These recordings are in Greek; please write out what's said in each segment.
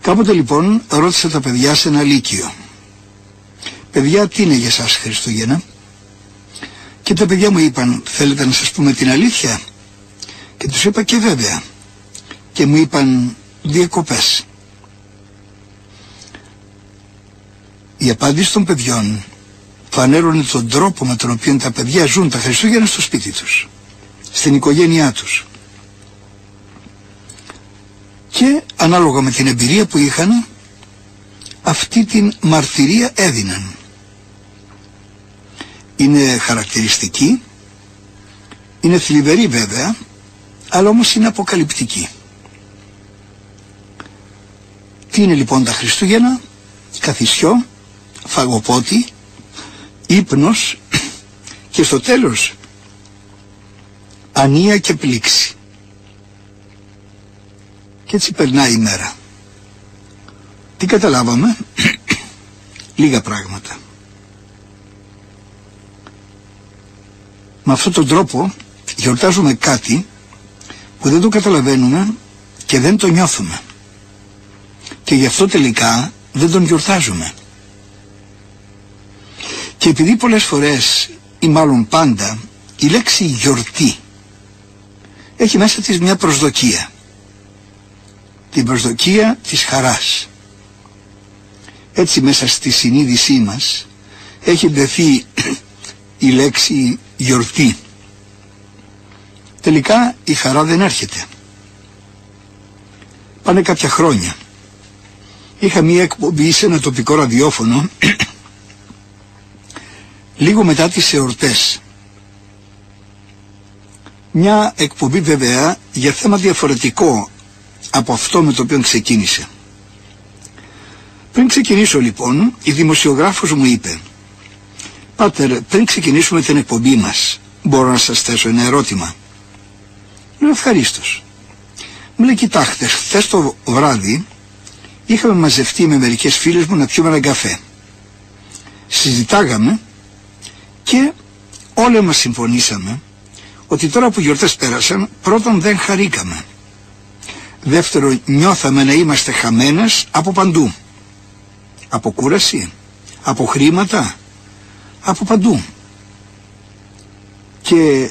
Κάποτε λοιπόν ρώτησα τα παιδιά σε ένα λύκειο. Παιδιά τι είναι για σας Χριστούγεννα; Και τα παιδιά μου είπαν θέλετε να σας πούμε την αλήθεια; Και τους είπα και βέβαια. Και μου είπαν διακοπές. Η απάντηση των παιδιών φανέρωνε τον τρόπο με τον οποίο τα παιδιά ζουν τα Χριστούγεννα στο σπίτι τους, στην οικογένειά τους. Και ανάλογα με την εμπειρία που είχαν, αυτή την μαρτυρία έδιναν. Είναι χαρακτηριστική, είναι θλιβερή βέβαια, αλλά όμως είναι αποκαλυπτική. Τι είναι λοιπόν τα Χριστούγεννα, καθισιό, φαγοπότη, ύπνος και στο τέλος ανία και πλήξη. Και έτσι περνάει η μέρα. Τι καταλάβαμε, λίγα πράγματα. Με αυτόν τον τρόπο γιορτάζουμε κάτι που δεν το καταλαβαίνουμε και δεν το νιώθουμε. Και γι' αυτό τελικά δεν τον γιορτάζουμε. Και επειδή πολλές φορές ή μάλλον πάντα η λέξη γιορτή έχει μέσα της μια προσδοκία. Την προσδοκία της χαράς. Έτσι μέσα στη συνείδησή μας έχει δεθεί η λέξη γιορτή. Τελικά η χαρά δεν έρχεται. Πάνε κάποια χρόνια. Είχα μία εκπομπή σε ένα τοπικό ραδιόφωνο λίγο μετά τις εορτές. Μια εκπομπή βέβαια για θέμα διαφορετικό από αυτό με το οποίο ξεκίνησε. Πριν ξεκινήσω λοιπόν, η δημοσιογράφος μου είπε «Πάτερ, πριν ξεκινήσουμε την εκπομπή μας, μπορώ να σας θέσω ένα ερώτημα». Λέω ευχαρίστως. Μου λέει κοιτάξτε, χθες το βράδυ είχαμε μαζευτεί με μερικές φίλες μου να πιούμε ένα καφέ. Συζητάγαμε και όλοι μας συμφωνήσαμε ότι τώρα που γιορτές πέρασαν, πρώτον δεν χαρήκαμε. Δεύτερον, νιώθαμε να είμαστε χαμένες από παντού. Από κούραση, από χρήματα, από παντού. Και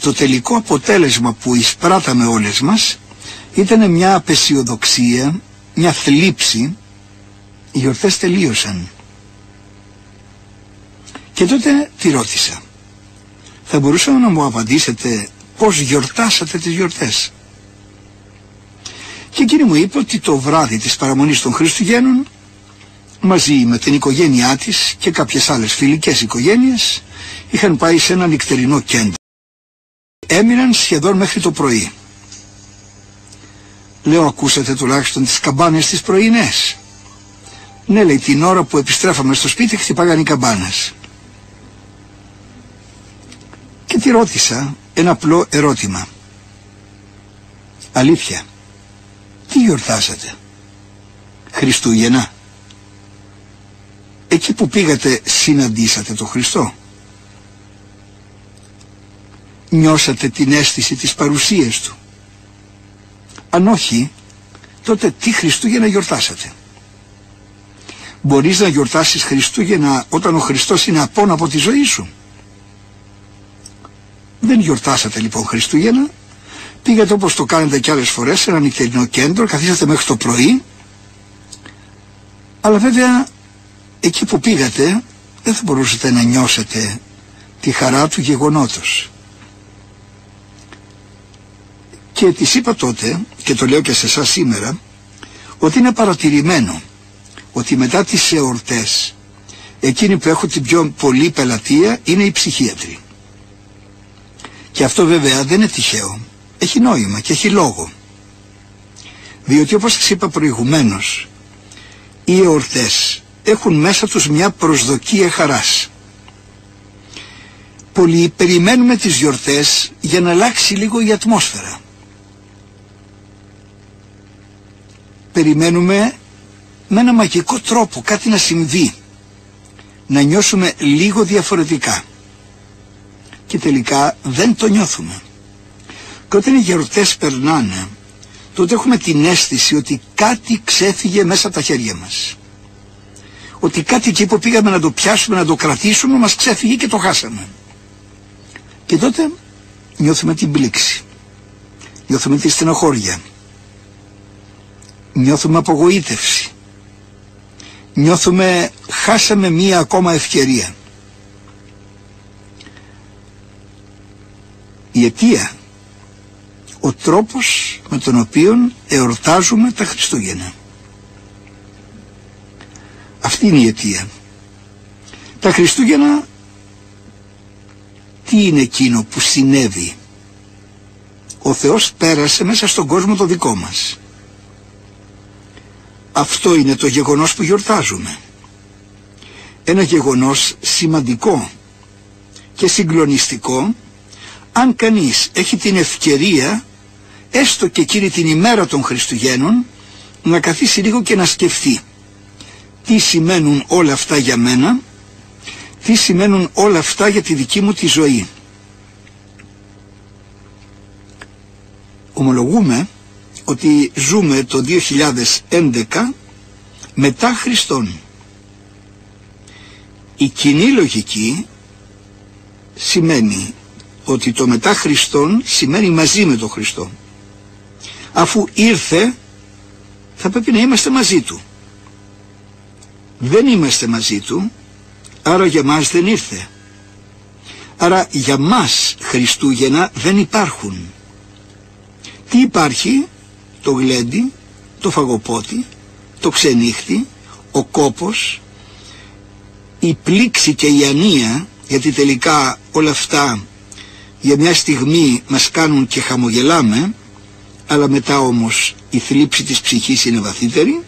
το τελικό αποτέλεσμα που εισπράταμε όλες μας ήταν μια απεσιοδοξία, μια θλίψη. Οι γιορτές τελείωσαν. Και τότε τη ρώτησα. Θα μπορούσατε να μου απαντήσετε πώς γιορτάσατε τις γιορτές; Και εκείνη μου είπε ότι το βράδυ της παραμονής των Χριστουγέννων μαζί με την οικογένειά της και κάποιες άλλες φιλικές οικογένειες είχαν πάει σε ένα νυχτερινό κέντρο. Έμειναν σχεδόν μέχρι το πρωί. Λέω ακούσατε τουλάχιστον τις καμπάνες τις πρωινές. Ναι λέει την ώρα που επιστρέφαμε στο σπίτι χτυπάγαν οι καμπάνες και τη ρώτησα ένα απλό ερώτημα. Αλήθεια, τι γιορτάσατε, Χριστούγεννα. Εκεί που πήγατε συναντήσατε τον Χριστό. Νιώσατε την αίσθηση της παρουσίας Του. Αν όχι, τότε τι Χριστούγεννα γιορτάσατε; Μπορείς να γιορτάσεις Χριστούγεννα όταν ο Χριστός είναι απόν από τη ζωή σου; Δεν γιορτάσατε λοιπόν Χριστούγεννα, πήγατε όπως το κάνετε και άλλες φορές σε ένα νυχτερινό κέντρο, καθίσατε μέχρι το πρωί, αλλά βέβαια εκεί που πήγατε δεν θα μπορούσατε να νιώσετε τη χαρά του γεγονότος. Και της είπα τότε, και το λέω και σε εσάς σήμερα, ότι είναι παρατηρημένο ότι μετά τις εορτές εκείνοι που έχουν την πιο πολλή πελατεία είναι οι ψυχίατροι. Και αυτό βέβαια δεν είναι τυχαίο. Έχει νόημα και έχει λόγο. Διότι όπως σας είπα προηγουμένως, οι εορτές έχουν μέσα τους μια προσδοκία χαράς. Πολλοί περιμένουμε τις γιορτές για να αλλάξει λίγο η ατμόσφαιρα. Περιμένουμε με ένα μαγικό τρόπο κάτι να συμβεί. Να νιώσουμε λίγο διαφορετικά και τελικά δεν το νιώθουμε. Και όταν οι γιορτές περνάνε τότε έχουμε την αίσθηση ότι κάτι ξέφυγε μέσα από τα χέρια μας. Ότι κάτι εκεί που πήγαμε να το πιάσουμε, να το κρατήσουμε, μας ξέφυγε και το χάσαμε. Και τότε νιώθουμε την πλήξη. Νιώθουμε τη στενοχώρια. Νιώθουμε απογοήτευση. Νιώθουμε χάσαμε μία ακόμα ευκαιρία. Η αιτία, ο τρόπος με τον οποίο εορτάζουμε τα Χριστούγεννα. Αυτή είναι η αιτία. Τα Χριστούγεννα τι είναι εκείνο που συνέβη; Ο Θεός πέρασε μέσα στον κόσμο το δικό μας. Αυτό είναι το γεγονός που γιορτάζουμε. Ένα γεγονός σημαντικό και συγκλονιστικό αν κανείς έχει την ευκαιρία έστω και εκείνη την ημέρα των Χριστουγέννων να καθίσει λίγο και να σκεφτεί τι σημαίνουν όλα αυτά για μένα; Τι σημαίνουν όλα αυτά για τη δική μου τη ζωή; Ομολογούμε ότι ζούμε το 2011 μετά Χριστόν η κοινή λογική σημαίνει ότι το μετά Χριστόν σημαίνει μαζί με τον Χριστό. Αφού ήρθε θα πρέπει να είμαστε μαζί του. Δεν είμαστε μαζί του, άρα για μας δεν ήρθε. Άρα για μας Χριστούγεννα δεν υπάρχουν. Τι υπάρχει, το γλέντι, το φαγοπότι, το ξενύχτη, ο κόπος, η πλήξη και η ανία, γιατί τελικά όλα αυτά για μια στιγμή μας κάνουν και χαμογελάμε, αλλά μετά όμως η θλίψη της ψυχής είναι βαθύτερη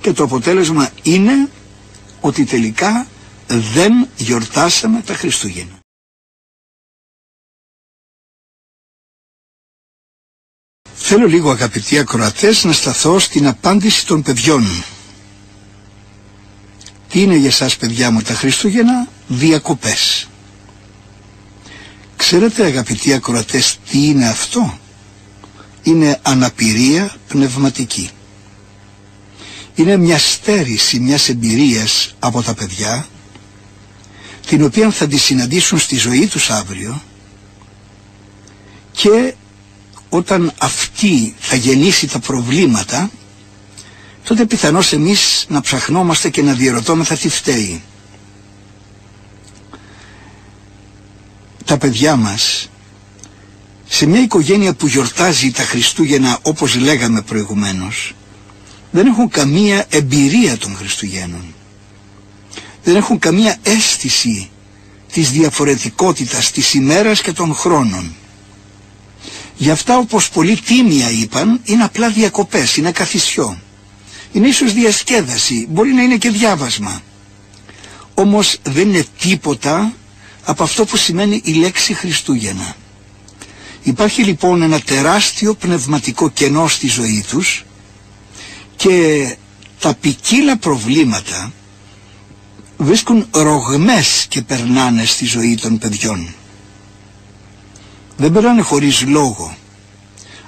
και το αποτέλεσμα είναι ότι τελικά δεν γιορτάσαμε τα Χριστούγεννα. Θέλω λίγο αγαπητοί ακροατές να σταθώ στην απάντηση των παιδιών. Τι είναι για σας παιδιά μου τα Χριστούγεννα, διακοπές. Ξέρετε αγαπητοί ακροατές τι είναι αυτό; Είναι αναπηρία πνευματική. Είναι μια στέρηση μιας εμπειρίας από τα παιδιά την οποία θα τη συναντήσουν στη ζωή τους αύριο και όταν αυτή θα γεννήσει τα προβλήματα τότε πιθανώς εμείς να ψαχνόμαστε και να διερωτώμεθα τι φταίει. Τα παιδιά μας σε μια οικογένεια που γιορτάζει τα Χριστούγεννα όπως λέγαμε προηγουμένως δεν έχουν καμία εμπειρία των Χριστουγέννων. Δεν έχουν καμία αίσθηση της διαφορετικότητας της ημέρας και των χρόνων. Γι' αυτά όπως πολύ τίμια είπαν είναι απλά διακοπές, είναι καθισιό. Είναι ίσως διασκέδαση, μπορεί να είναι και διάβασμα. Όμως δεν είναι τίποτα από αυτό που σημαίνει η λέξη Χριστούγεννα. Υπάρχει λοιπόν ένα τεράστιο πνευματικό κενό στη ζωή τους και τα ποικίλα προβλήματα βρίσκουν ρογμές και περνάνε στη ζωή των παιδιών. Δεν περνάνε χωρίς λόγο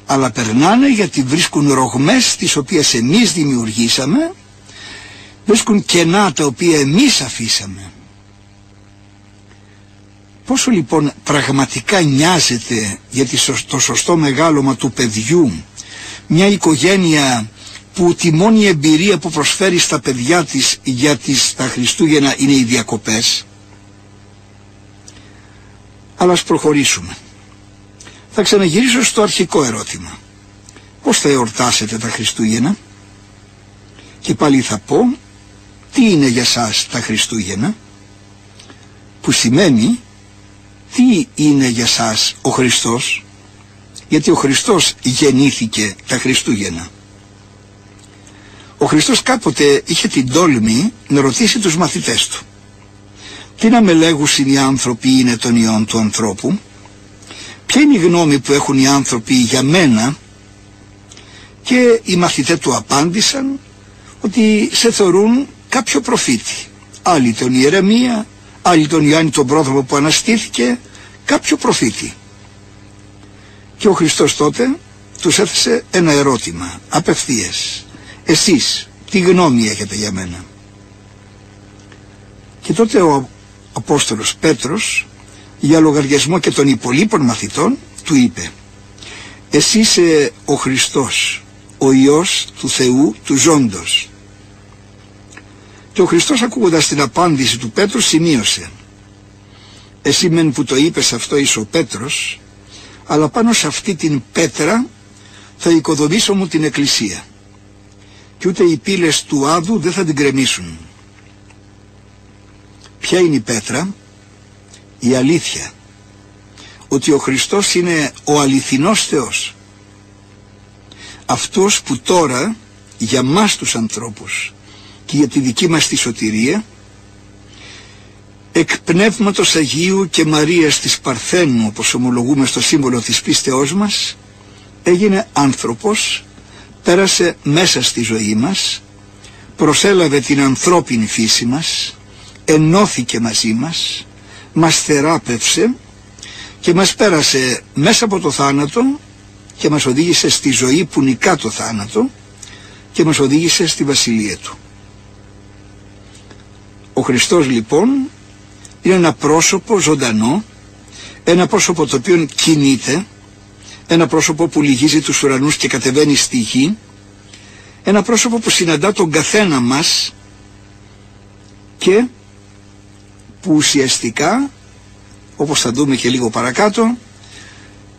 αλλά περνάνε γιατί βρίσκουν ρογμές τις οποίες εμείς δημιουργήσαμε βρίσκουν κενά τα οποία εμείς αφήσαμε πόσο λοιπόν πραγματικά νοιάζεται για το σωστό μεγάλωμα του παιδιού; Μια οικογένεια που τη μόνη εμπειρία που προσφέρει στα παιδιά της για τις, τα Χριστούγεννα είναι οι διακοπές; Αλλά ας προχωρήσουμε θα ξαναγυρίσω στο αρχικό ερώτημα. Πώς θα εορτάσετε τα Χριστούγεννα; Και πάλι θα πω τι είναι για σας τα Χριστούγεννα; Που σημαίνει τι είναι για σας ο Χριστός; Γιατί ο Χριστός γεννήθηκε τα Χριστούγεννα. Ο Χριστός κάποτε είχε την τόλμη να ρωτήσει τους μαθητές του τι να με λέγουσιν οι άνθρωποι είναι των ιών του ανθρώπου; Ποια είναι η γνώμη που έχουν οι άνθρωποι για μένα; Και οι μαθητές του απάντησαν ότι σε θεωρούν κάποιο προφήτη. Άλλοι τον Ιερεμία, άλλοι τον Ιωάννη τον πρόδρομο που αναστήθηκε, κάποιο προφήτη. Και ο Χριστός τότε τους έθεσε ένα ερώτημα, απευθείας. Εσείς, τι γνώμη έχετε για μένα; Και τότε ο Απόστολος Πέτρος, για λογαριασμό και των υπολείπων μαθητών, του είπε «Εσύ είσαι ο Χριστός, ο Υιός του Θεού, του Ζώντος». Και ο Χριστός ακούγοντας την απάντηση του Πέτρου σημείωσε «Εσύ μεν που το είπες αυτό είσαι ο Πέτρος, αλλά πάνω σε αυτή την πέτρα θα οικοδομήσω μου την εκκλησία και ούτε οι πύλες του Άδου δεν θα την κρεμίσουν. Ποια είναι η πέτρα; Η αλήθεια. Ότι ο Χριστός είναι ο αληθινός Θεός. Αυτός που τώρα για μας τους ανθρώπους και για τη δική μας τη σωτηρία εκ Πνεύματος Αγίου και Μαρίας της Παρθένου όπως ομολογούμε στο σύμβολο της πίστεώς μας έγινε άνθρωπος πέρασε μέσα στη ζωή μας προσέλαβε την ανθρώπινη φύση μας ενώθηκε μαζί μας μας θεράπευσε και μας πέρασε μέσα από το θάνατο και μας οδήγησε στη ζωή που νικά το θάνατο και μας οδήγησε στη βασιλεία του. Ο Χριστός λοιπόν είναι ένα πρόσωπο ζωντανό, ένα πρόσωπο το οποίο κινείται, ένα πρόσωπο που λυγίζει τους ουρανούς και κατεβαίνει στη γη, ένα πρόσωπο που συναντά τον καθένα μας και που ουσιαστικά, όπως θα δούμε και λίγο παρακάτω,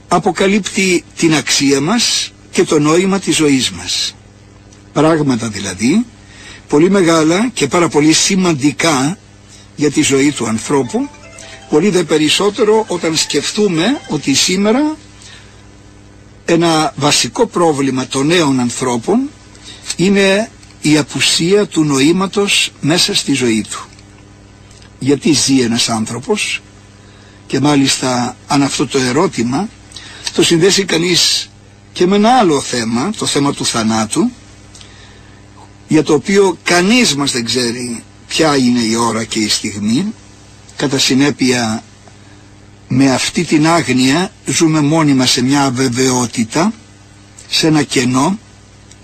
αποκαλύπτει την αξία μας και το νόημα της ζωής μας. Πράγματα δηλαδή, πολύ μεγάλα και πάρα πολύ σημαντικά για τη ζωή του ανθρώπου, πολύ δε περισσότερο όταν σκεφτούμε ότι σήμερα ένα βασικό πρόβλημα των νέων ανθρώπων είναι η απουσία του νοήματος μέσα στη ζωή του. Γιατί ζει ένας άνθρωπος και μάλιστα αν αυτό το ερώτημα το συνδέσει κανείς και με ένα άλλο θέμα, το θέμα του θανάτου, για το οποίο κανείς μας δεν ξέρει ποια είναι η ώρα και η στιγμή, κατά συνέπεια με αυτή την άγνοια ζούμε μόνιμα σε μια αβεβαιότητα, σε ένα κενό,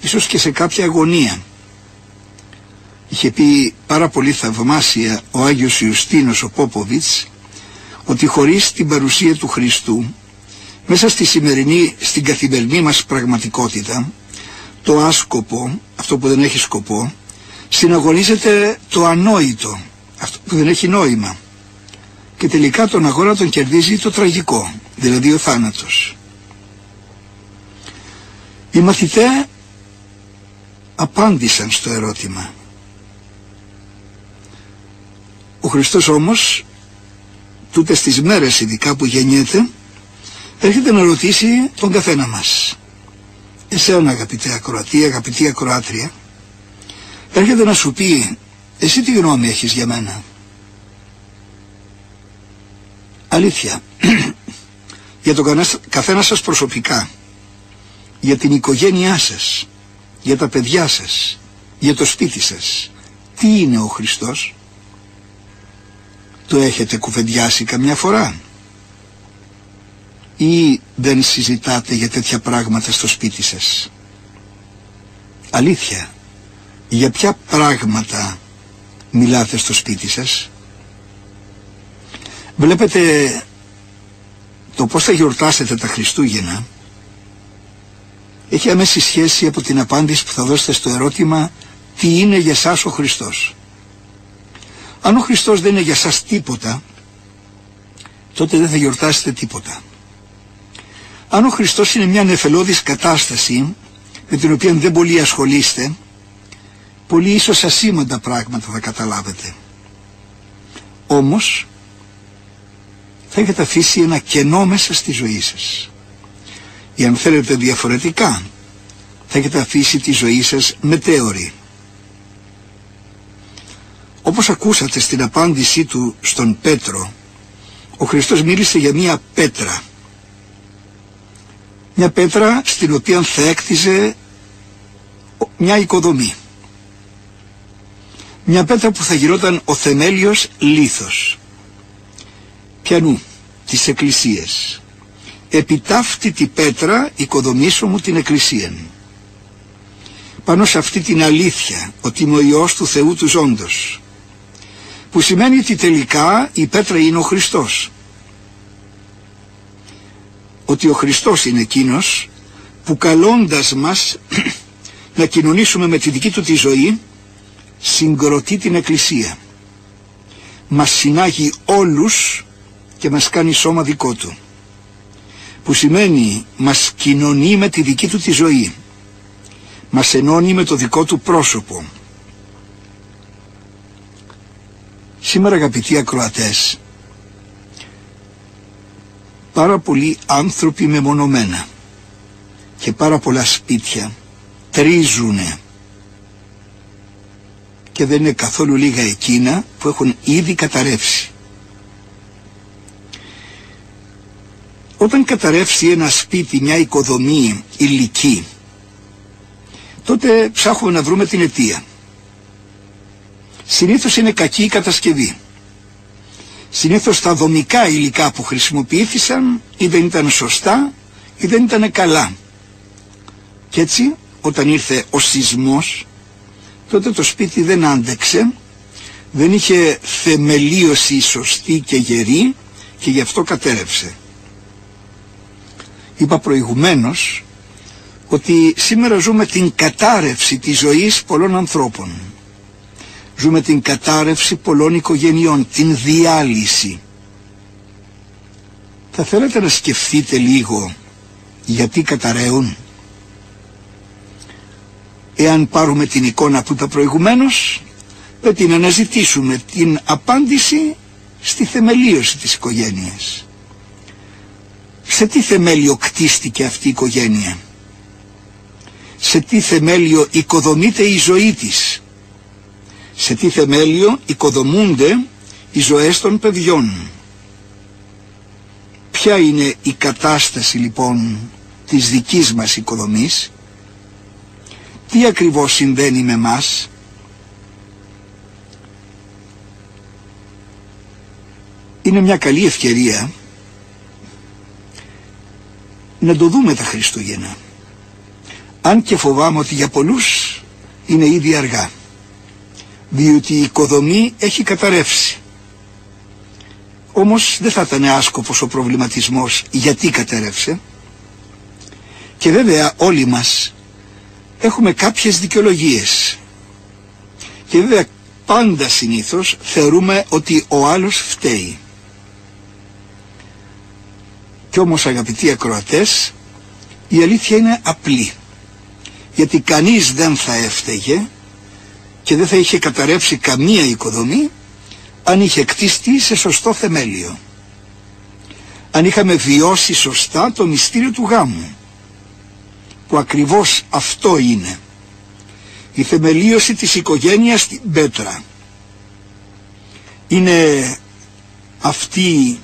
ίσως και σε κάποια αγωνία. Είχε πει πάρα πολύ θαυμάσια ο Άγιος Ιουστίνος ο Πόποβιτς ότι χωρίς την παρουσία του Χριστού μέσα στη σημερινή, στην καθημερινή μας πραγματικότητα το άσκοπο, αυτό που δεν έχει σκοπό συναγωνίζεται το ανόητο, αυτό που δεν έχει νόημα και τελικά τον αγώνα τον κερδίζει το τραγικό, δηλαδή ο θάνατος. Οι μαθητές απάντησαν στο ερώτημα. Ο Χριστός όμως, τούτες στις μέρες ειδικά που γεννιέται, έρχεται να ρωτήσει τον καθένα μας. Εσένα αγαπητέ ακροατή, αγαπητή ακροάτρια, έρχεται να σου πει, εσύ τι γνώμη έχεις για μένα; Αλήθεια, για τον καθένας σας προσωπικά, για την οικογένειά σας, για τα παιδιά σας, για το σπίτι σας. Τι είναι ο Χριστός; Το έχετε κουβεντιάσει καμιά φορά; Ή δεν συζητάτε για τέτοια πράγματα στο σπίτι σας; Αλήθεια, για ποια πράγματα μιλάτε στο σπίτι σας; Βλέπετε το πώς θα γιορτάσετε τα Χριστούγεννα έχει αμέση σχέση από την απάντηση που θα δώσετε στο ερώτημα τι είναι για σας ο Χριστός; Αν ο Χριστός δεν είναι για σας τίποτα, τότε δεν θα γιορτάσετε τίποτα. Αν ο Χριστός είναι μια νεφελώδης κατάσταση με την οποία δεν πολύ ασχολείστε, πολύ ίσως ασήμαντα πράγματα θα καταλάβετε. Όμως, θα έχετε αφήσει ένα κενό μέσα στη ζωή σας. Ή αν θέλετε διαφορετικά, θα έχετε αφήσει τη ζωή σας μετέωρη. Όπως ακούσατε στην απάντησή του στον Πέτρο, ο Χριστός μίλησε για μία πέτρα. Μια πέτρα στην οποία θα έκτιζε μια οικοδομή. Μια πέτρα που θα γινόταν ο θεμέλιος λίθος. Πιανού, της Εκκλησίας. επιτάφτητη πέτρα οικοδομήσω μου την εκκλησία πάνω σε αυτή την αλήθεια ότι είμαι ο Υιός του Θεού του Ζώντος που σημαίνει ότι τελικά η πέτρα είναι ο Χριστός ότι ο Χριστός είναι εκείνος που καλώντας μας να κοινωνήσουμε με τη δική του τη ζωή συγκροτεί την Εκκλησία. Μας συνάγει όλους και μας κάνει σώμα δικό του. Που σημαίνει μας κοινωνεί με τη δική του τη ζωή. Μας ενώνει με το δικό του πρόσωπο. Σήμερα αγαπητοί ακροατές πάρα πολλοί άνθρωποι μεμονωμένα και πάρα πολλά σπίτια τρίζουνε και δεν είναι καθόλου λίγα εκείνα που έχουν ήδη καταρρεύσει. Όταν καταρρεύσει ένα σπίτι, μια οικοδομή υλική, τότε ψάχνουμε να βρούμε την αιτία. Συνήθως είναι κακή η κατασκευή. Συνήθως τα δομικά υλικά που χρησιμοποιήθησαν ή δεν ήταν σωστά ή δεν ήταν καλά. Και έτσι όταν ήρθε ο σεισμός τότε το σπίτι δεν άντεξε δεν είχε θεμελίωση σωστή και γερή και γι' αυτό κατέρευσε. Είπα προηγουμένως ότι σήμερα ζούμε την κατάρρευση της ζωής πολλών ανθρώπων. Ζούμε την κατάρρευση πολλών οικογενειών, την διάλυση. Θα θέλετε να σκεφτείτε λίγο γιατί καταραίουν; Εάν πάρουμε την εικόνα που είπα προηγουμένως, πρέπει να αναζητήσουμε την απάντηση στη θεμελίωση της οικογένειας. Σε τι θεμέλιο κτίστηκε αυτή η οικογένεια; Σε τι θεμέλιο οικοδομείται η ζωή της; Σε τι θεμέλιο οικοδομούνται οι ζωές των παιδιών; Ποια είναι η κατάσταση λοιπόν της δικής μας οικοδομής; Τι ακριβώς συμβαίνει με μας; Είναι μια καλή ευκαιρία να το δούμε τα Χριστούγεννα. Αν και φοβάμαι ότι για πολλούς είναι ήδη αργά. Διότι η οικοδομή έχει καταρρεύσει. Όμως δεν θα ήταν άσκοπος ο προβληματισμός γιατί κατέρευσε. Και βέβαια όλοι μας έχουμε κάποιες δικαιολογίες. Και βέβαια πάντα συνήθως θεωρούμε ότι ο άλλος φταίει. Κι όμως αγαπητοί ακροατές, η αλήθεια είναι απλή. Γιατί κανείς δεν θα έφταιγε και δεν θα είχε καταρρεύσει καμία οικοδομή αν είχε κτιστεί σε σωστό θεμέλιο. Αν είχαμε βιώσει σωστά το μυστήριο του γάμου που ακριβώς αυτό είναι η θεμελίωση της οικογένειας στην πέτρα είναι αυτή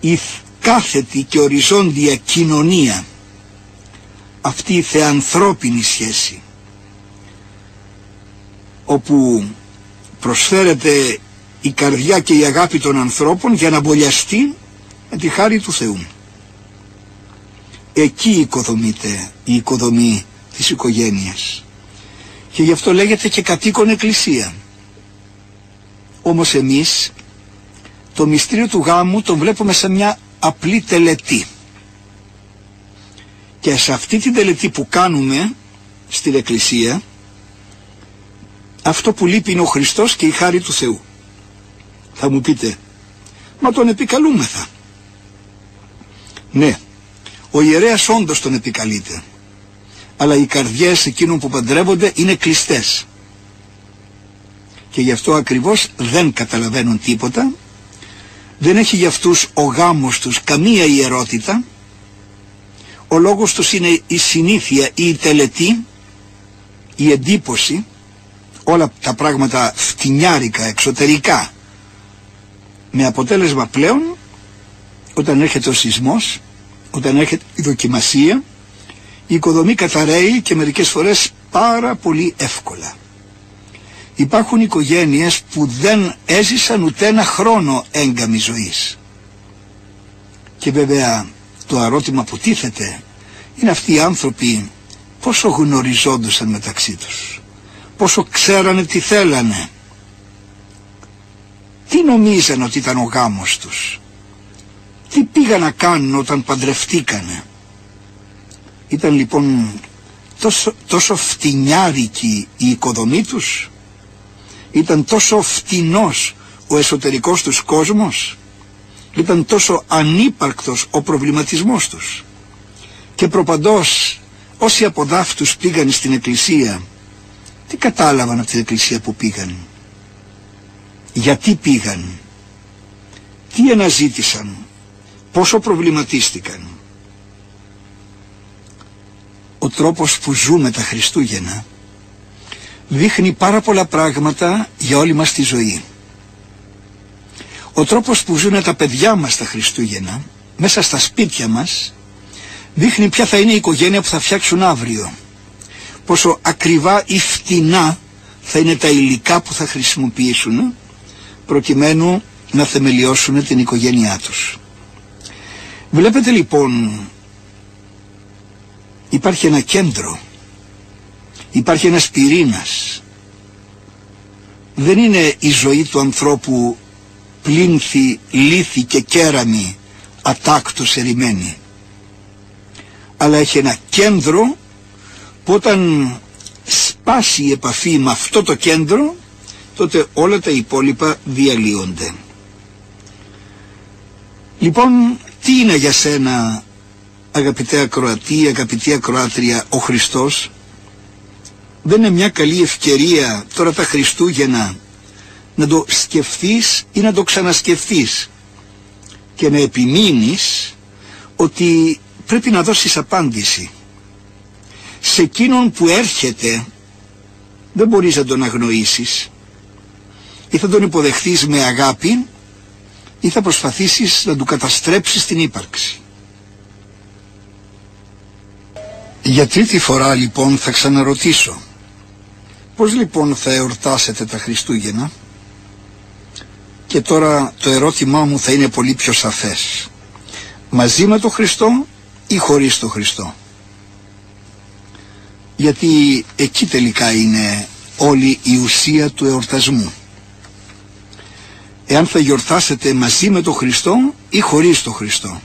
η κάθετη και οριζόντια κοινωνία αυτή η θεανθρώπινη σχέση όπου προσφέρεται η καρδιά και η αγάπη των ανθρώπων για να μπολιαστεί με τη χάρη του Θεού. Εκεί οικοδομείται η οικοδομή της οικογένειας. Και γι' αυτό λέγεται και κατοίκον εκκλησία. Όμως εμείς το μυστήριο του γάμου τον βλέπουμε σε μια απλή τελετή. Και σε αυτή την τελετή που κάνουμε στην εκκλησία αυτό που λείπει είναι ο Χριστός και η χάρη του Θεού. Θα μου πείτε, μα τον επικαλούμεθα. Ναι, ο ιερέας όντως τον επικαλείται. Αλλά οι καρδιές εκείνων που παντρεύονται είναι κλειστές. Και γι' αυτό ακριβώς δεν καταλαβαίνουν τίποτα. Δεν έχει για αυτούς ο γάμος τους καμία ιερότητα. Ο λόγος τους είναι η συνήθεια ή η τελετή, η εντύπωση, όλα τα πράγματα φτηνιάρικα, εξωτερικά. Με αποτέλεσμα πλέον, όταν έρχεται ο σεισμός, όταν έρχεται η δοκιμασία, η οικοδομή καταραίει και μερικές φορές πάρα πολύ εύκολα. Υπάρχουν οικογένειες που δεν έζησαν ούτε ένα χρόνο έγκαμη ζωής. Και βέβαια το ερώτημα που τίθεται είναι αυτοί οι άνθρωποι πόσο γνωριζόντουσαν μεταξύ τους, πόσο ξέρανε τι θέλανε, τι νομίζαν ότι ήταν ο γάμος τους, τι πήγαν να κάνουν όταν παντρευτήκανε; Ήταν λοιπόν τόσο, τόσο φτηνιάρικη η οικοδομή τους, ήταν τόσο φτηνός ο εσωτερικός τους κόσμος, ήταν τόσο ανύπαρκτος ο προβληματισμός τους; Και προπαντός όσοι από δάφτους πήγαν στην εκκλησία, τι κατάλαβαν από την εκκλησία που πήγαν; Γιατί πήγαν; Τι αναζήτησαν; Πόσο προβληματίστηκαν. Ο τρόπος που ζούμε τα Χριστούγεννα δείχνει πάρα πολλά πράγματα για όλη μας τη ζωή. Ο τρόπος που ζουν τα παιδιά μας τα Χριστούγεννα, μέσα στα σπίτια μας, δείχνει ποια θα είναι η οικογένεια που θα φτιάξουν αύριο. Πόσο ακριβά ή φτηνά θα είναι τα υλικά που θα χρησιμοποιήσουν προκειμένου να θεμελιώσουν την οικογένειά τους. Βλέπετε λοιπόν υπάρχει ένα κέντρο, υπάρχει ένας πυρήνας. Δεν είναι η ζωή του ανθρώπου πλήνθη, λύθη και κέραμη ατάκτος ερημένη. Αλλά έχει ένα κέντρο που όταν σπάσει η επαφή με αυτό το κέντρο τότε όλα τα υπόλοιπα διαλύονται. Λοιπόν, τι είναι για σένα αγαπητέ ακροατή, αγαπητή ακροάτρια ο Χριστός; Δεν είναι μια καλή ευκαιρία τώρα τα Χριστούγεννα να το σκεφτείς ή να το ξανασκεφτείς και να επιμείνεις ότι πρέπει να δώσεις απάντηση. Σε εκείνον που έρχεται δεν μπορείς να τον αγνοήσεις ή θα τον υποδεχθείς με αγάπη ή θα προσπαθήσεις να του καταστρέψεις την ύπαρξη. Για τρίτη φορά λοιπόν θα ξαναρωτήσω πώς λοιπόν θα εορτάσετε τα Χριστούγεννα; Και τώρα το ερώτημά μου θα είναι πολύ πιο σαφές. Μαζί με τον Χριστό ή χωρίς τον Χριστό; Γιατί εκεί τελικά είναι όλη η ουσία του εορτασμού. Εάν θα γιορτάσετε μαζί με τον Χριστό ή χωρίς τον Χριστό.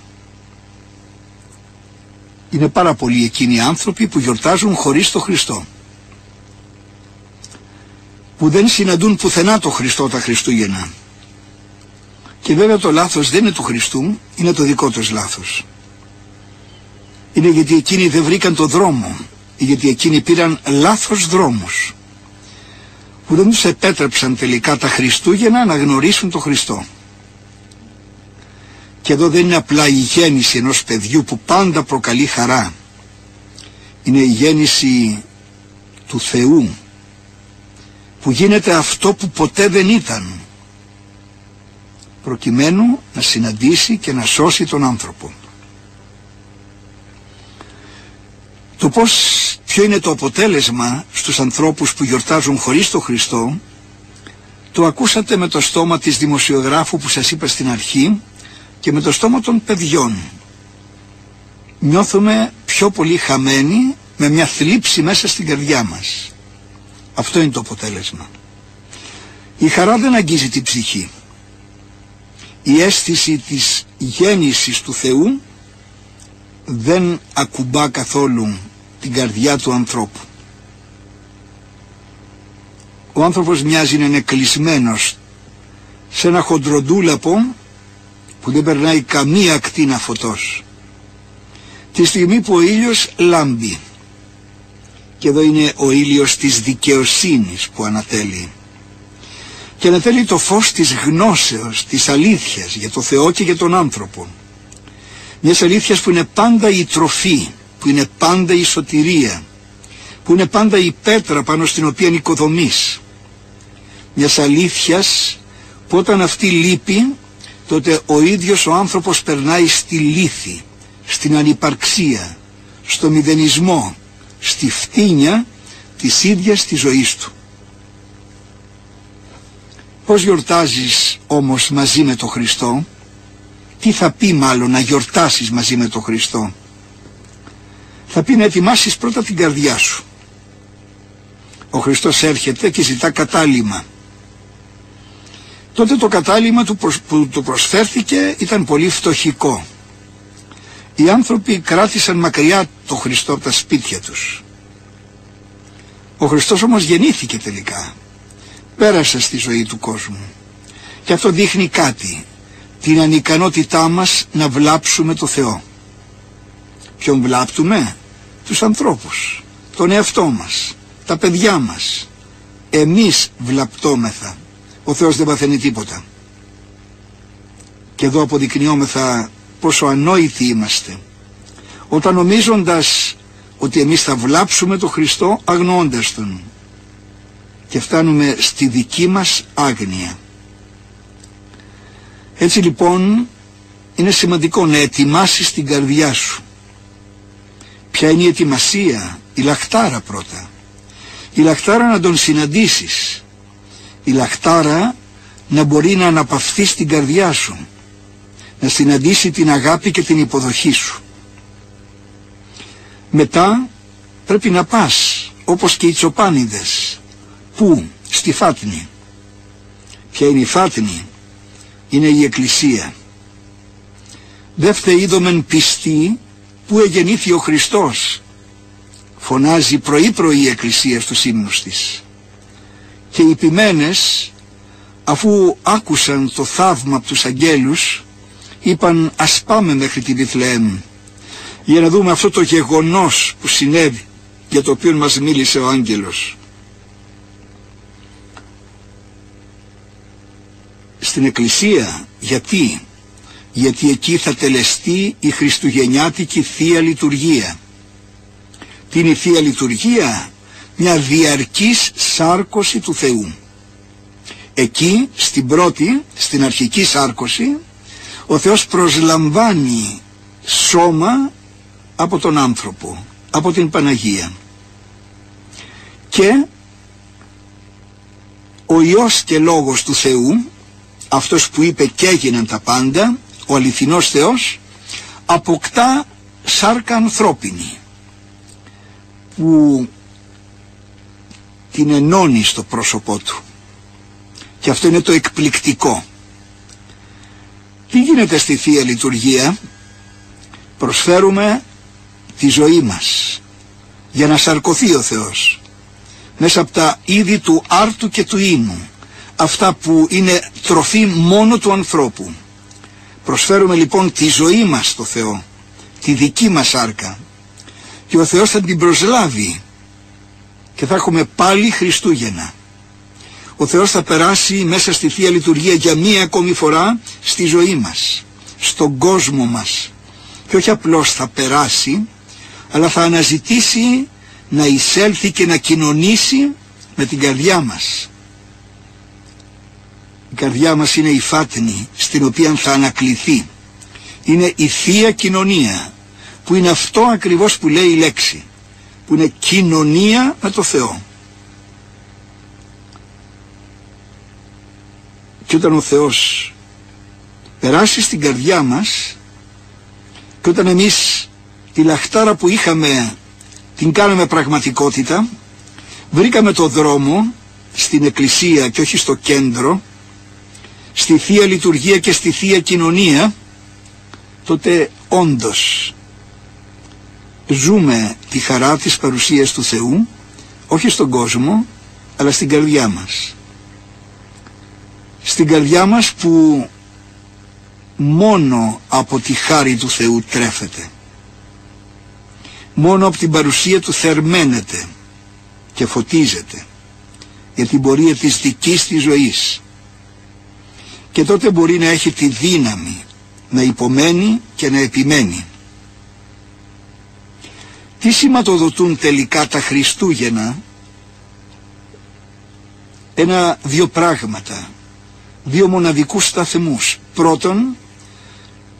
Είναι πάρα πολλοί εκείνοι οι άνθρωποι που γιορτάζουν χωρίς τον Χριστό. Που δεν συναντούν πουθενά τον Χριστό τα Χριστούγεννα. Και βέβαια το λάθος δεν είναι του Χριστού, είναι το δικό τους λάθος. Είναι γιατί εκείνοι δεν βρήκαν το δρόμο, γιατί εκείνοι πήραν λάθος δρόμους, που δεν τους επέτρεψαν τελικά τα Χριστούγεννα να γνωρίσουν τον Χριστό. Και εδώ δεν είναι απλά η γέννηση ενός παιδιού που πάντα προκαλεί χαρά. Είναι η γέννηση του Θεού, που γίνεται αυτό που ποτέ δεν ήταν προκειμένου να συναντήσει και να σώσει τον άνθρωπο. Το πώς, ποιο είναι το αποτέλεσμα στους ανθρώπους που γιορτάζουν χωρίς τον Χριστό, το ακούσατε με το στόμα της δημοσιογράφου που σας είπα στην αρχή και με το στόμα των παιδιών. Νιώθουμε πιο πολύ χαμένοι με μια θλίψη μέσα στην καρδιά μας. Αυτό είναι το αποτέλεσμα. Η χαρά δεν αγγίζει την ψυχή η αίσθηση της γέννησης του Θεού δεν ακουμπά καθόλου την καρδιά του ανθρώπου. Ο άνθρωπος μοιάζει να είναι κλεισμένος σε ένα χοντροντούλαπο που δεν περνάει καμία ακτίνα φωτός. Τη στιγμή που ο ήλιος λάμπει και εδώ είναι ο ήλιος της δικαιοσύνης που ανατέλει και να θέλει το φως της γνώσεως, της αλήθειας για το Θεό και για τον άνθρωπο. Μιας αλήθειας που είναι πάντα η τροφή, που είναι πάντα η σωτηρία, που είναι πάντα η πέτρα πάνω στην οποία οικοδομείς. Μιας αλήθειας που όταν αυτή λείπει, τότε ο ίδιος ο άνθρωπος περνάει στη λύθη, στην ανυπαρξία, στο μηδενισμό, στη φτύνια της ίδιας της ζωής του. Πώς γιορτάζεις όμως μαζί με τον Χριστό, τι θα πει μάλλον να γιορτάσεις μαζί με τον Χριστό; Θα πει να ετοιμάσεις πρώτα την καρδιά σου. Ο Χριστός έρχεται και ζητά κατάλημα. Τότε το κατάλημα που του προσφέρθηκε ήταν πολύ φτωχικό. Οι άνθρωποι κράτησαν μακριά το Χριστό από τα σπίτια τους. Ο Χριστός όμως γεννήθηκε τελικά. Πέρασε στη ζωή του κόσμου. Και αυτό δείχνει κάτι. Την ανικανότητά μας να βλάψουμε το Θεό. Ποιον βλάπτουμε; Τους ανθρώπους. Τον εαυτό μας. Τα παιδιά μας. Εμείς βλαπτόμεθα. Ο Θεός δεν παθαίνει τίποτα. Και εδώ αποδεικνυόμεθα πόσο ανόητοι είμαστε. Όταν νομίζοντας ότι εμείς θα βλάψουμε τον Χριστό αγνοώντας Τον και φτάνουμε στη δική μας άγνοια. Έτσι λοιπόν είναι σημαντικό να ετοιμάσεις την καρδιά σου. Ποια είναι η ετοιμασία, η λαχτάρα πρώτα. Η λαχτάρα να τον συναντήσεις. Η λαχτάρα να μπορεί να αναπαυθεί στην καρδιά σου. Να συναντήσει την αγάπη και την υποδοχή σου. Μετά πρέπει να πας όπως και οι τσοπάνιδες. Πού; Στη Φάτνη. Ποια είναι η Φάτνη; Είναι η Εκκλησία. Δεύτε είδομεν πιστή που εγεννήθη ο Χριστός. Φωνάζει πρωί πρωί η Εκκλησία στους ύμνους της. Και οι ποιμένες αφού άκουσαν το θαύμα από τους αγγέλους είπαν ας πάμε μέχρι τη Βιθλεέμ για να δούμε αυτό το γεγονός που συνέβη για το οποίο μας μίλησε ο άγγελος. Στην Εκκλησία γιατί; Γιατί εκεί θα τελεστεί η Χριστουγεννιάτικη Θεία Λειτουργία. Τι είναι η Θεία Λειτουργία; Μια διαρκής σάρκωση του Θεού. Εκεί, στην πρώτη, στην αρχική σάρκωση, ο Θεός προσλαμβάνει σώμα από τον άνθρωπο, από την Παναγία. Και ο Υιός και Λόγος του Θεού, αυτός που είπε και έγιναν τα πάντα, ο αληθινός Θεός, αποκτά σάρκα ανθρώπινη, που την ενώνει στο πρόσωπό του. Και αυτό είναι το εκπληκτικό. Τι γίνεται στη Θεία Λειτουργία, προσφέρουμε τη ζωή μας για να σαρκωθεί ο Θεός μέσα από τα είδη του άρτου και του ίνου αυτά που είναι τροφή μόνο του ανθρώπου. Προσφέρουμε λοιπόν τη ζωή μας στο Θεό τη δική μας σάρκα και ο Θεός θα την προσλάβει και θα έχουμε πάλι Χριστούγεννα. Ο Θεός θα περάσει μέσα στη Θεία Λειτουργία για μία ακόμη φορά στη ζωή μας στον κόσμο μας. Και όχι απλώς θα περάσει αλλά θα αναζητήσει να εισέλθει και να κοινωνήσει με την καρδιά μας. Η καρδιά μας είναι η φάτνη στην οποία θα ανακληθεί. Είναι η Θεία Κοινωνία που είναι αυτό ακριβώς που λέει η λέξη που είναι κοινωνία με το Θεό. Και όταν ο Θεός περάσει στην καρδιά μας και όταν εμείς τη λαχτάρα που είχαμε την κάναμε πραγματικότητα βρήκαμε το δρόμο στην εκκλησία και όχι στο κέντρο στη Θεία Λειτουργία και στη Θεία Κοινωνία τότε όντως ζούμε τη χαρά της παρουσίας του Θεού όχι στον κόσμο αλλά στην καρδιά μας. Στην καρδιά μας που μόνο από τη χάρη του Θεού τρέφεται. Μόνο από την παρουσία του θερμαίνεται και φωτίζεται για την πορεία της δικής της ζωής και τότε μπορεί να έχει τη δύναμη να υπομένει και να επιμένει. Τι σηματοδοτούν τελικά τα Χριστούγεννα; Ένα δύο πράγματα δύο μοναδικούς σταθμούς πρώτον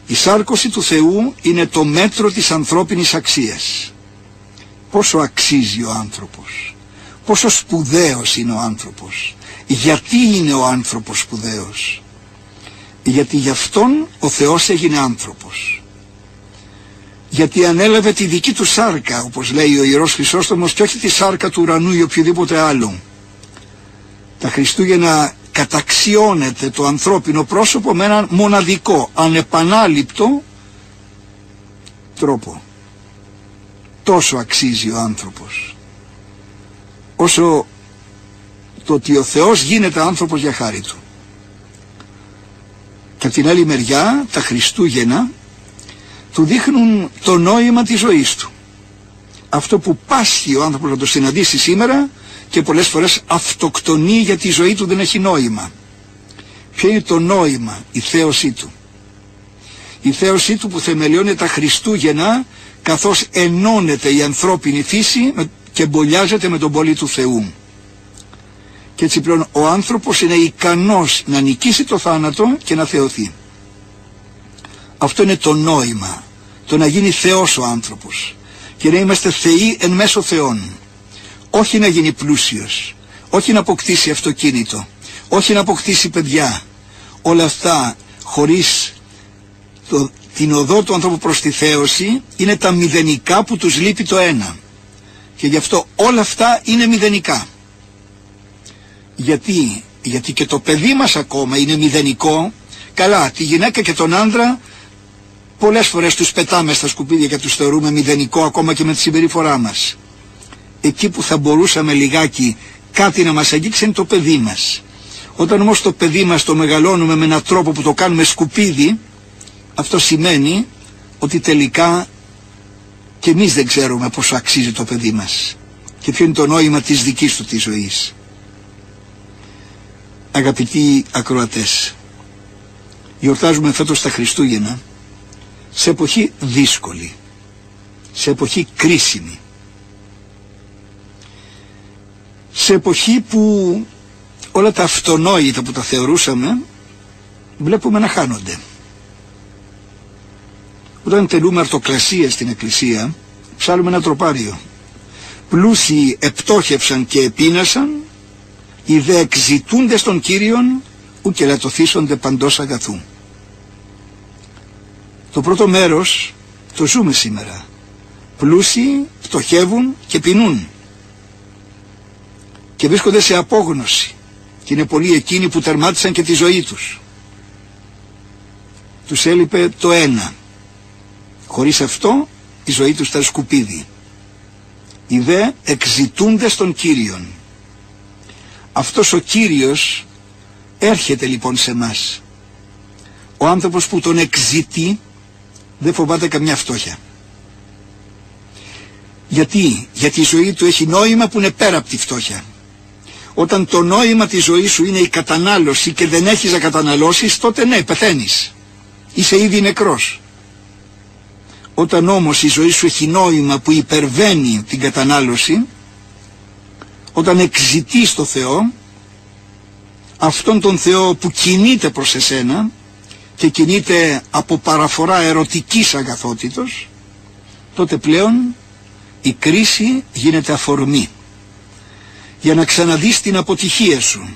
η σάρκωση του Θεού είναι το μέτρο της ανθρώπινης αξίας. Πόσο αξίζει ο άνθρωπος. Πόσο σπουδαίος είναι ο άνθρωπος. Γιατί είναι ο άνθρωπος σπουδαίος. Γιατί γι' αυτόν ο Θεός έγινε άνθρωπος γιατί ανέλαβε τη δική του σάρκα όπως λέει ο Ιερός Χρυσόστομος και όχι τη σάρκα του ουρανού ή οποιοδήποτε άλλο τα Χριστούγεννα καταξιώνεται το ανθρώπινο πρόσωπο με έναν μοναδικό, ανεπανάληπτο τρόπο. Τόσο αξίζει ο άνθρωπος. Όσο το ότι ο Θεός γίνεται άνθρωπος για χάρη του. Και από την άλλη μεριά τα Χριστούγεννα του δείχνουν το νόημα της ζωής του. Αυτό που πάσχει ο άνθρωπος να το συναντήσει σήμερα και πολλές φορές αυτοκτονεί γιατί η ζωή του δεν έχει νόημα. Ποιο είναι το νόημα, η θέωσή του; Η θέωσή του που θεμελιώνει τα Χριστούγεννα καθώς ενώνεται η ανθρώπινη φύση και μπολιάζεται με τον πόλη του Θεού. Και έτσι πλέον ο άνθρωπος είναι ικανός να νικήσει το θάνατο και να θεωθεί. Αυτό είναι το νόημα, το να γίνει Θεός ο άνθρωπος και να είμαστε θεοί εν μέσω Θεών όχι να γίνει πλούσιος, όχι να αποκτήσει αυτοκίνητο, όχι να αποκτήσει παιδιά. Όλα αυτά χωρίς το, την οδό του ανθρώπου προς τη θέωση είναι τα μηδενικά που τους λείπει το ένα. Και γι' αυτό όλα αυτά είναι μηδενικά. Γιατί, γιατί και το παιδί μας ακόμα είναι μηδενικό. Καλά, τη γυναίκα και τον άντρα πολλές φορές τους πετάμε στα σκουπίδια και τους θεωρούμε μηδενικό ακόμα και με τη συμπεριφορά μας εκεί που θα μπορούσαμε λιγάκι κάτι να μας αγγίξει είναι το παιδί μας. Όταν όμως το παιδί μας το μεγαλώνουμε με έναν τρόπο που το κάνουμε σκουπίδι, αυτό σημαίνει ότι τελικά και εμείς δεν ξέρουμε πόσο αξίζει το παιδί μας και ποιο είναι το νόημα της δικής του της ζωής. Αγαπητοί ακροατές, γιορτάζουμε φέτος τα Χριστούγεννα σε εποχή δύσκολη, σε εποχή κρίσιμη. σε εποχή που όλα τα αυτονόητα που τα θεωρούσαμε βλέπουμε να χάνονται. Όταν τελούμε αρτοκλασία στην εκκλησία ψάλουμε ένα τροπάριο. Πλούσιοι επτόχευσαν και επίνασαν, οι δε εξητούνται στον Κύριον, ου και λατωθήσονται παντός αγαθού. Το πρώτο μέρος το ζούμε σήμερα. Πλούσιοι φτωχεύουν και πεινούν και βρίσκονται σε απόγνωση και είναι πολλοί εκείνοι που τερμάτισαν και τη ζωή τους. Τους έλειπε το ένα. Χωρίς αυτό η ζωή τους ήταν σκουπίδι. Οι δε εξητούνται στον Κύριον. Αυτός ο Κύριος έρχεται λοιπόν σε μας. Ο άνθρωπος που τον εξητεί δεν φοβάται καμιά φτώχεια. Γιατί, γιατί η ζωή του έχει νόημα που είναι πέρα από τη φτώχεια. Όταν το νόημα της ζωής σου είναι η κατανάλωση και δεν έχεις να καταναλώσεις, τότε ναι, πεθαίνεις. Είσαι ήδη νεκρός. Όταν όμως η ζωή σου έχει νόημα που υπερβαίνει την κατανάλωση, όταν εξητείς το Θεό, αυτόν τον Θεό που κινείται προς εσένα και κινείται από παραφορά ερωτικής αγαθότητος, τότε πλέον η κρίση γίνεται αφορμή για να ξαναδείς την αποτυχία σου.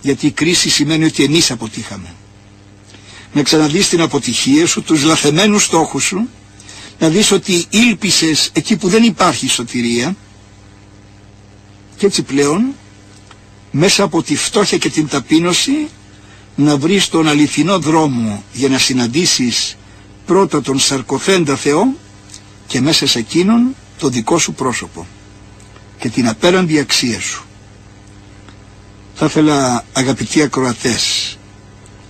Γιατί η κρίση σημαίνει ότι εμείς αποτύχαμε. Να ξαναδείς την αποτυχία σου, τους λαθεμένους στόχους σου, να δεις ότι ήλπισες εκεί που δεν υπάρχει σωτηρία και έτσι πλέον μέσα από τη φτώχεια και την ταπείνωση να βρεις τον αληθινό δρόμο για να συναντήσεις πρώτα τον σαρκοφέντα Θεό και μέσα σε εκείνον το δικό σου πρόσωπο και την απέραντη αξία σου. Θα ήθελα αγαπητοί ακροατές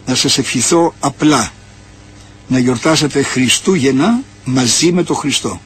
να σας ευχηθώ απλά να γιορτάσετε Χριστούγεννα μαζί με τον Χριστό.